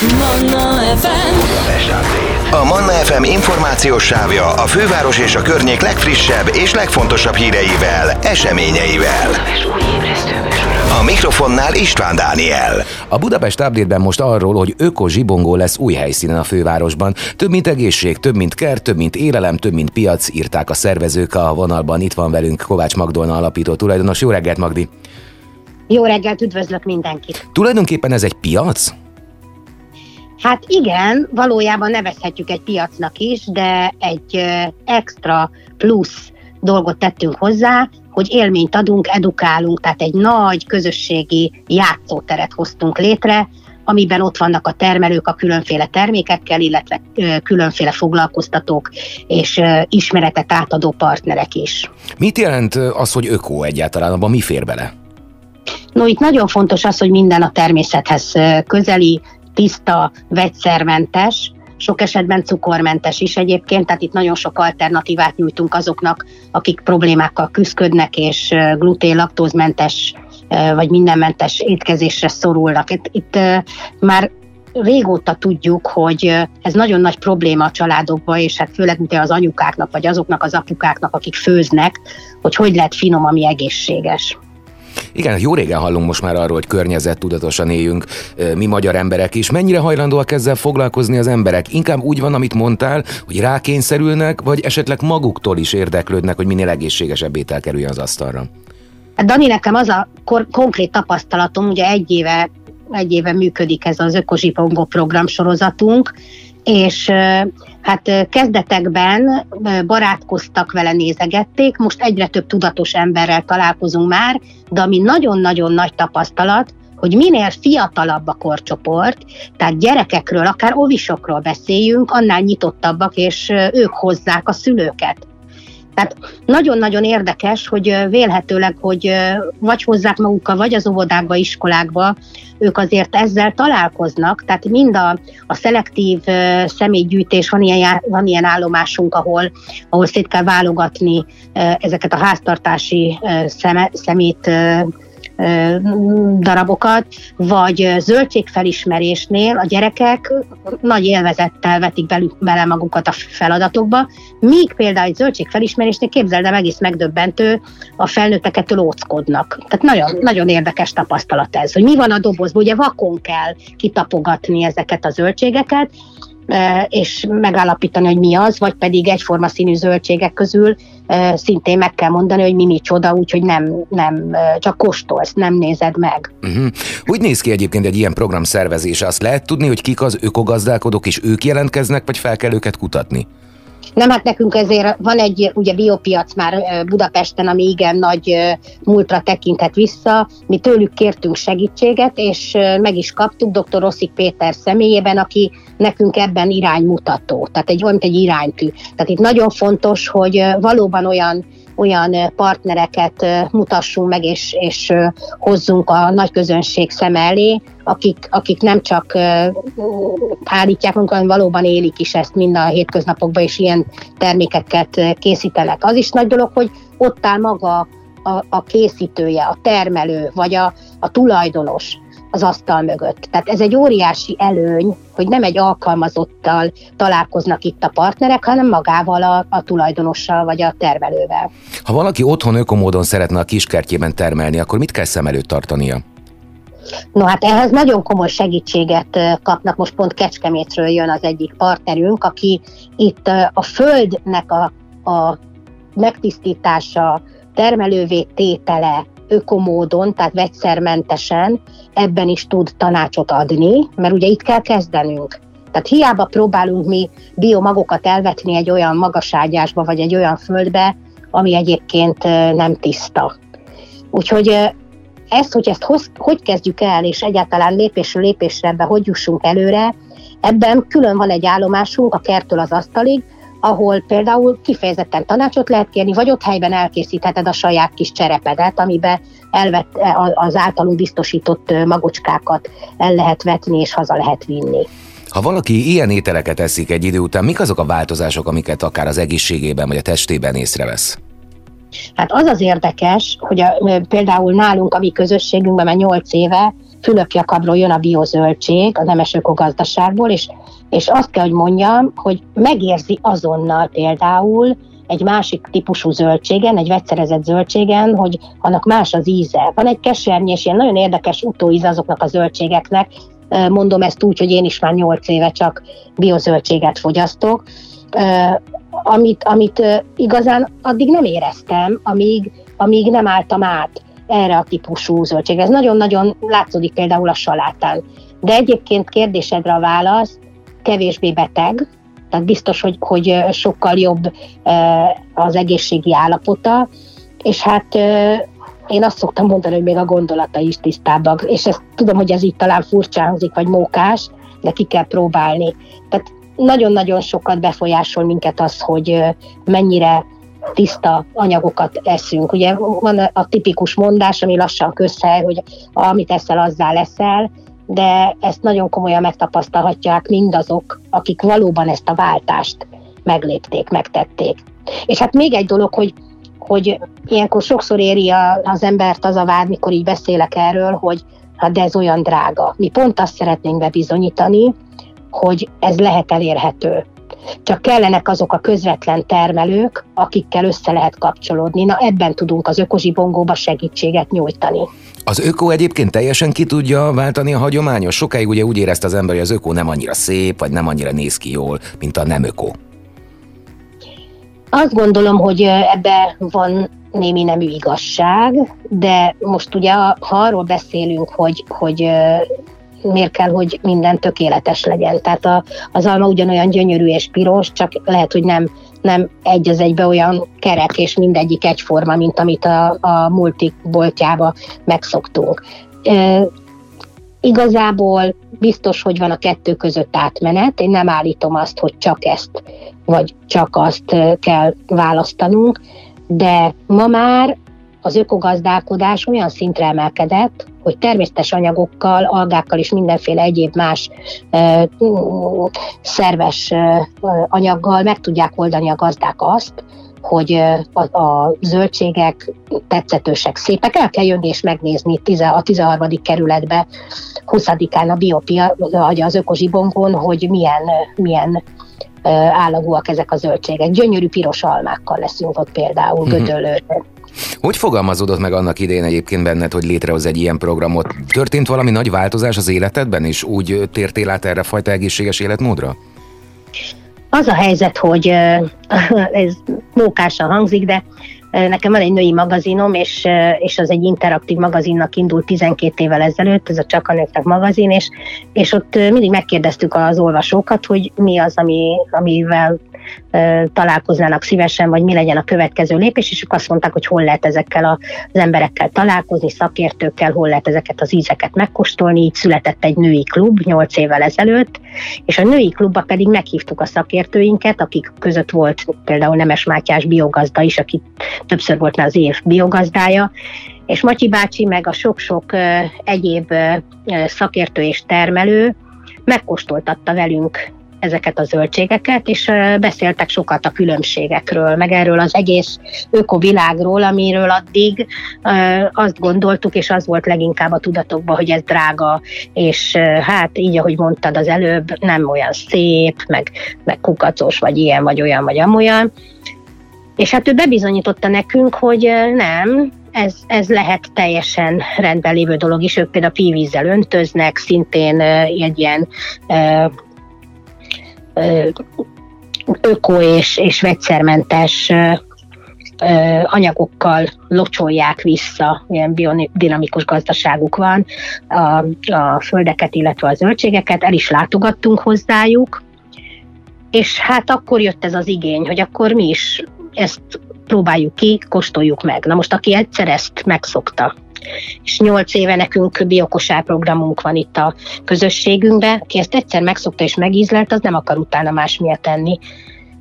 Manna FM A Manna FM információs sávja a főváros és a környék legfrissebb és legfontosabb híreivel, eseményeivel. A mikrofonnál István Dániel. A Budapest update most arról, hogy öko zsibongó lesz új helyszínen a fővárosban. Több mint egészség, több mint kert, több mint élelem, több mint piac, írták a szervezők a vonalban. Itt van velünk Kovács Magdolna alapító tulajdonos. Jó reggelt, Magdi! Jó reggelt, üdvözlök mindenkit! Tulajdonképpen ez egy piac? Hát igen, valójában nevezhetjük egy piacnak is, de egy extra plusz dolgot tettünk hozzá, hogy élményt adunk, edukálunk, tehát egy nagy közösségi játszóteret hoztunk létre, amiben ott vannak a termelők a különféle termékekkel, illetve különféle foglalkoztatók és ismeretet átadó partnerek is. Mit jelent az, hogy öko egyáltalán? Abban mi fér bele? No, itt nagyon fontos az, hogy minden a természethez közeli, tiszta, vegyszermentes, sok esetben cukormentes is egyébként, tehát itt nagyon sok alternatívát nyújtunk azoknak, akik problémákkal küzdködnek, és glutén, laktózmentes vagy mindenmentes étkezésre szorulnak. Itt, itt már régóta tudjuk, hogy ez nagyon nagy probléma a családokban, és hát főleg ugye az anyukáknak, vagy azoknak az apukáknak, akik főznek, hogy hogy lehet finom, ami egészséges. Igen, jó régen hallunk most már arról, hogy környezettudatosan éljünk mi magyar emberek is. Mennyire hajlandóak ezzel foglalkozni az emberek? Inkább úgy van, amit mondtál, hogy rákényszerülnek, vagy esetleg maguktól is érdeklődnek, hogy minél egészségesebb étel kerüljön az asztalra? Hát Dani, nekem az a kor- konkrét tapasztalatom, ugye egy éve, egy éve működik ez az Ökozsipongó program sorozatunk, és hát kezdetekben barátkoztak vele, nézegették, most egyre több tudatos emberrel találkozunk már, de ami nagyon-nagyon nagy tapasztalat, hogy minél fiatalabb a korcsoport, tehát gyerekekről, akár ovisokról beszéljünk, annál nyitottabbak, és ők hozzák a szülőket. Tehát nagyon-nagyon érdekes, hogy vélhetőleg, hogy vagy hozzák magukkal, vagy az óvodákba, iskolákba, ők azért ezzel találkoznak, tehát mind a, a szelektív személygyűjtés, van ilyen, van ilyen állomásunk, ahol, ahol szét kell válogatni ezeket a háztartási szeme, szemét darabokat, vagy zöldségfelismerésnél a gyerekek nagy élvezettel vetik belük, bele magukat a feladatokba, míg például egy zöldségfelismerésnél képzeld el, egész megdöbbentő, a felnőttek ettől óckodnak. Tehát nagyon, nagyon érdekes tapasztalat ez, hogy mi van a dobozban, ugye vakon kell kitapogatni ezeket a zöldségeket, és megállapítani, hogy mi az, vagy pedig egyforma színű zöldségek közül szintén meg kell mondani, hogy mi micsoda, úgyhogy nem, nem csak kóstolsz, nem nézed meg. Uh-huh. Hogy néz ki egyébként egy ilyen program szervezése? Azt lehet tudni, hogy kik az ökogazdálkodók, és ők jelentkeznek, vagy fel kell őket kutatni? Nem, hát nekünk ezért van egy ugye biopiac már Budapesten, ami igen nagy múltra tekinthet vissza. Mi tőlük kértünk segítséget, és meg is kaptuk dr. Rosszik Péter személyében, aki nekünk ebben iránymutató, tehát egy olyan, mint egy iránytű. Tehát itt nagyon fontos, hogy valóban olyan olyan partnereket mutassunk meg, és, és hozzunk a nagy közönség szem elé, akik, akik nem csak állítják magukat, hanem valóban élik is ezt mind a hétköznapokban, és ilyen termékeket készítenek. Az is nagy dolog, hogy ott áll maga a, a készítője, a termelő, vagy a, a tulajdonos az asztal mögött. Tehát ez egy óriási előny, hogy nem egy alkalmazottal találkoznak itt a partnerek, hanem magával a, a tulajdonossal vagy a termelővel. Ha valaki otthon ökomódon szeretne a kiskertjében termelni, akkor mit kell szem előtt tartania? No hát ehhez nagyon komoly segítséget kapnak, most pont Kecskemétről jön az egyik partnerünk, aki itt a földnek a, a megtisztítása, termelővé tétele ökomódon, tehát vegyszermentesen ebben is tud tanácsot adni, mert ugye itt kell kezdenünk. Tehát hiába próbálunk mi biomagokat elvetni egy olyan magaságyásba, vagy egy olyan földbe, ami egyébként nem tiszta. Úgyhogy ezt, hogy ezt hoz, hogy kezdjük el, és egyáltalán lépésről lépésre ebbe hogy jussunk előre, ebben külön van egy állomásunk a kertől az asztalig, ahol például kifejezetten tanácsot lehet kérni, vagy ott helyben elkészítheted a saját kis cserepedet, amiben elvett, az általunk biztosított magocskákat el lehet vetni és haza lehet vinni. Ha valaki ilyen ételeket eszik egy idő után, mik azok a változások, amiket akár az egészségében vagy a testében észrevesz? Hát az az érdekes, hogy a, például nálunk, a mi közösségünkben már 8 éve Fülöpjakabról jön a biozöldség, a nemes ökogazdaságból, és, és azt kell, hogy mondjam, hogy megérzi azonnal például egy másik típusú zöldségen, egy vegyszerezett zöldségen, hogy annak más az íze. Van egy kesernyés, ilyen nagyon érdekes utóíz azoknak a zöldségeknek, mondom ezt úgy, hogy én is már 8 éve csak biozöldséget fogyasztok, amit, amit igazán addig nem éreztem, amíg, amíg nem álltam át erre a típusú zöldség. Ez nagyon-nagyon látszódik például a salátán. De egyébként kérdésedre a válasz, kevésbé beteg, tehát biztos, hogy, hogy sokkal jobb az egészségi állapota, és hát én azt szoktam mondani, hogy még a gondolata is tisztábbak, és ezt tudom, hogy ez így talán furcsán hangzik, vagy mókás, de ki kell próbálni. Tehát nagyon-nagyon sokat befolyásol minket az, hogy mennyire tiszta anyagokat eszünk. Ugye van a tipikus mondás, ami lassan közhely, hogy amit eszel, azzá leszel, de ezt nagyon komolyan megtapasztalhatják mindazok, akik valóban ezt a váltást meglépték, megtették. És hát még egy dolog, hogy, hogy ilyenkor sokszor éri a, az embert az a vád, mikor így beszélek erről, hogy hát de ez olyan drága. Mi pont azt szeretnénk bebizonyítani, hogy ez lehet elérhető. Csak kellenek azok a közvetlen termelők, akikkel össze lehet kapcsolódni. Na ebben tudunk az ökozsibongóba segítséget nyújtani. Az öko egyébként teljesen ki tudja váltani a hagyományos? Sokáig ugye úgy érezte az ember, hogy az öko nem annyira szép, vagy nem annyira néz ki jól, mint a nem öko. Azt gondolom, hogy ebbe van némi nemű igazság, de most ugye, ha arról beszélünk, hogy, hogy miért kell, hogy minden tökéletes legyen. Tehát a, az alma ugyanolyan gyönyörű és piros, csak lehet, hogy nem, nem egy az egybe olyan kerek, és mindegyik egyforma, mint amit a, a multik boltjába megszoktunk. E, igazából biztos, hogy van a kettő között átmenet. Én nem állítom azt, hogy csak ezt, vagy csak azt kell választanunk, de ma már az ökogazdálkodás olyan szintre emelkedett, hogy természetes anyagokkal, algákkal és mindenféle egyéb más ö, szerves ö, anyaggal meg tudják oldani a gazdák azt, hogy a, a zöldségek tetszetősek, szépek. El kell jönni és megnézni a 13. kerületbe, 20-án a biopia, vagy az ökozsibongon, hogy milyen, milyen állagúak ezek a zöldségek. Gyönyörű piros almákkal leszünk ott például, uh-huh. gödöllőn. Hogy fogalmazódott meg annak idején egyébként benned, hogy létrehoz egy ilyen programot? Történt valami nagy változás az életedben, és úgy tértél át erre fajta egészséges életmódra? Az a helyzet, hogy ez mókásan hangzik, de Nekem van egy női magazinom, és, és az egy interaktív magazinnak indult 12 évvel ezelőtt, ez a Csak a nőknek magazin, és, és ott mindig megkérdeztük az olvasókat, hogy mi az, ami, amivel találkoznának szívesen, vagy mi legyen a következő lépés, és ők azt mondták, hogy hol lehet ezekkel az emberekkel találkozni, szakértőkkel, hol lehet ezeket az ízeket megkóstolni. Így született egy női klub 8 évvel ezelőtt, és a női klubba pedig meghívtuk a szakértőinket, akik között volt például Nemes Mátyás biogazda is, aki többször volt már az év biogazdája, és Matyi bácsi, meg a sok-sok egyéb szakértő és termelő megkóstoltatta velünk ezeket a zöldségeket, és beszéltek sokat a különbségekről, meg erről az egész ökovilágról, amiről addig azt gondoltuk, és az volt leginkább a tudatokban, hogy ez drága, és hát így, ahogy mondtad az előbb, nem olyan szép, meg, meg kukacos, vagy ilyen, vagy olyan, vagy amolyan. És hát ő bebizonyította nekünk, hogy nem, ez, ez lehet teljesen rendben lévő dolog is. Ők például pívízzel öntöznek, szintén egy ilyen öko és, és vegyszermentes anyagokkal locsolják vissza, ilyen biodinamikus gazdaságuk van. A, a földeket, illetve a zöldségeket, el is látogattunk hozzájuk, és hát akkor jött ez az igény, hogy akkor mi is ezt próbáljuk ki, kóstoljuk meg. Na most, aki egyszer ezt megszokta, és nyolc éve nekünk biokosár programunk van itt a közösségünkben, aki ezt egyszer megszokta és megízlelt, az nem akar utána más miatt tenni.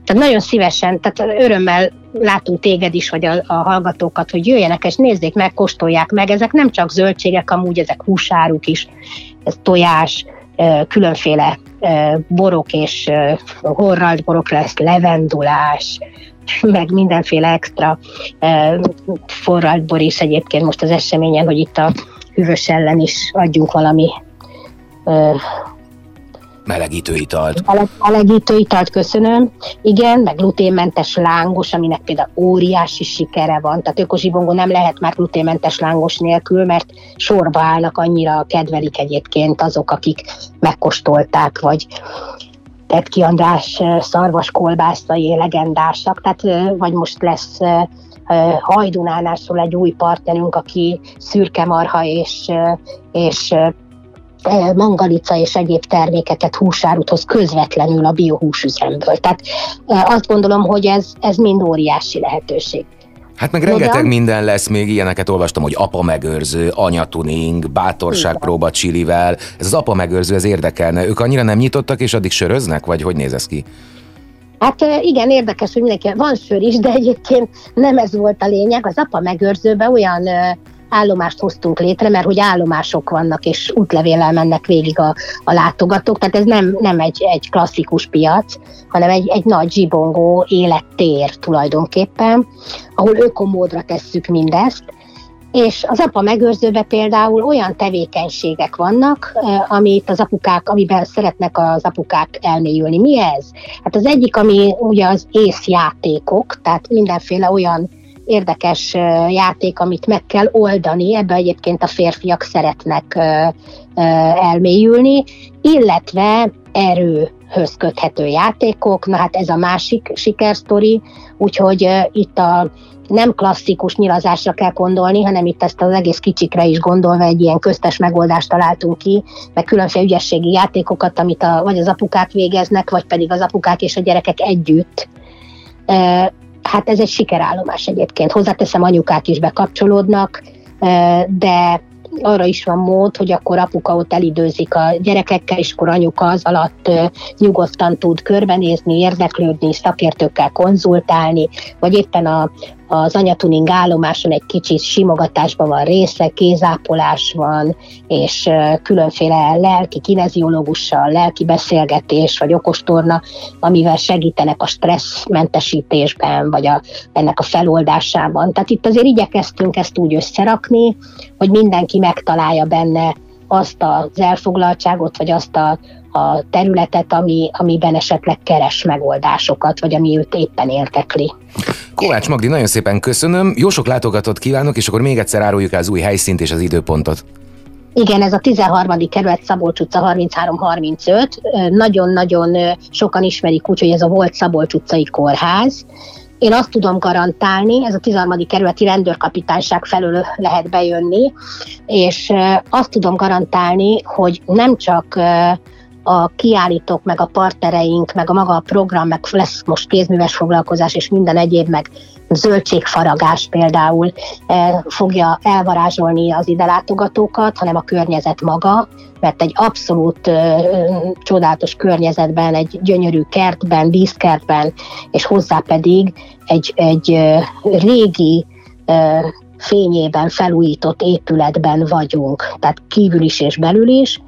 Tehát nagyon szívesen, tehát örömmel látunk téged is, vagy a, a hallgatókat, hogy jöjjenek és nézzék meg, kóstolják meg. Ezek nem csak zöldségek, amúgy ezek húsáruk is, ez tojás, különféle borok és horralt borok lesz, levendulás, meg mindenféle extra forralt bor is egyébként most az eseményen, hogy itt a hűvös ellen is adjunk valami Melegítő italt. Melegítő italt, köszönöm. Igen, meg gluténmentes lángos, aminek például óriási sikere van. Tehát ökozsibongó nem lehet már gluténmentes lángos nélkül, mert sorba állnak, annyira kedvelik egyébként azok, akik megkóstolták, vagy Tetki András szarvas kolbászai legendásak, tehát vagy most lesz Hajdunánál szól egy új partnerünk, aki szürke marha és, és mangalica és egyéb termékeket húsárut hoz közvetlenül a biohúsüzemből. Tehát azt gondolom, hogy ez, ez mind óriási lehetőség. Hát meg rengeteg Ugyan? minden lesz, még ilyeneket olvastam, hogy apa megőrző, anyatuning, bátorságpróba csilivel. Ez az apa megőrző, ez érdekelne. Ők annyira nem nyitottak, és addig söröznek, vagy hogy néz ez ki? Hát igen, érdekes, hogy mindenki, van sör is, de egyébként nem ez volt a lényeg. Az apa megőrzőbe olyan állomást hoztunk létre, mert hogy állomások vannak, és útlevéllel mennek végig a, a látogatók, tehát ez nem, nem egy, egy klasszikus piac, hanem egy, egy nagy zsibongó élettér tulajdonképpen, ahol ökomódra tesszük mindezt, és az apa megőrzőbe például olyan tevékenységek vannak, amit az apukák, amiben szeretnek az apukák elmélyülni. Mi ez? Hát az egyik, ami ugye az észjátékok, tehát mindenféle olyan érdekes játék, amit meg kell oldani, ebbe egyébként a férfiak szeretnek elmélyülni, illetve erőhöz köthető játékok, na hát ez a másik sikersztori, úgyhogy itt a nem klasszikus nyilazásra kell gondolni, hanem itt ezt az egész kicsikre is gondolva egy ilyen köztes megoldást találtunk ki, meg különféle ügyességi játékokat, amit a, vagy az apukák végeznek, vagy pedig az apukák és a gyerekek együtt hát ez egy sikerállomás egyébként. Hozzáteszem, anyukák is bekapcsolódnak, de arra is van mód, hogy akkor apuka ott elidőzik a gyerekekkel, és akkor anyuka az alatt nyugodtan tud körbenézni, érdeklődni, szakértőkkel konzultálni, vagy éppen a, az anyatuning állomáson egy kicsit simogatásban van része, kézápolás van, és különféle lelki kineziológussal, lelki beszélgetés, vagy okostorna, amivel segítenek a stresszmentesítésben, vagy a, ennek a feloldásában. Tehát itt azért igyekeztünk ezt úgy összerakni, hogy mindenki megtalálja benne azt az elfoglaltságot, vagy azt a, a területet, ami, amiben esetleg keres megoldásokat, vagy ami őt éppen értekli. Kovács Magdi, nagyon szépen köszönöm. Jó sok látogatót kívánok, és akkor még egyszer áruljuk el az új helyszínt és az időpontot. Igen, ez a 13. kerület Szabolcs utca 33-35. Nagyon-nagyon sokan ismerik úgy, hogy ez a volt Szabolcs utcai kórház. Én azt tudom garantálni, ez a 13. kerületi rendőrkapitányság felől lehet bejönni, és azt tudom garantálni, hogy nem csak a kiállítók, meg a partnereink, meg a maga a program, meg lesz most kézműves foglalkozás és minden egyéb, meg zöldségfaragás például e, fogja elvarázsolni az ide látogatókat, hanem a környezet maga, mert egy abszolút ö, csodálatos környezetben, egy gyönyörű kertben, díszkertben, és hozzá pedig egy, egy ö, régi ö, fényében felújított épületben vagyunk, tehát kívül is és belül is,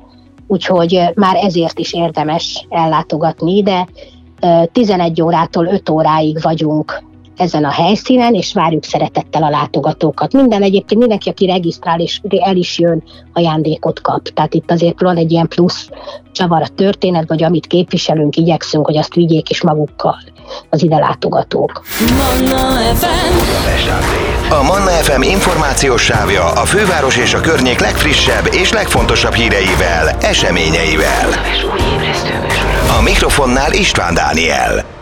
úgyhogy már ezért is érdemes ellátogatni ide. 11 órától 5 óráig vagyunk ezen a helyszínen, és várjuk szeretettel a látogatókat. Minden egyébként, mindenki, aki regisztrál és el is jön, ajándékot kap. Tehát itt azért van egy ilyen plusz csavar a történet, vagy amit képviselünk, igyekszünk, hogy azt vigyék is magukkal az ide látogatók. Manna FM. A Manna FM információs sávja a főváros és a környék legfrissebb és legfontosabb híreivel, eseményeivel. A mikrofonnál István Dániel.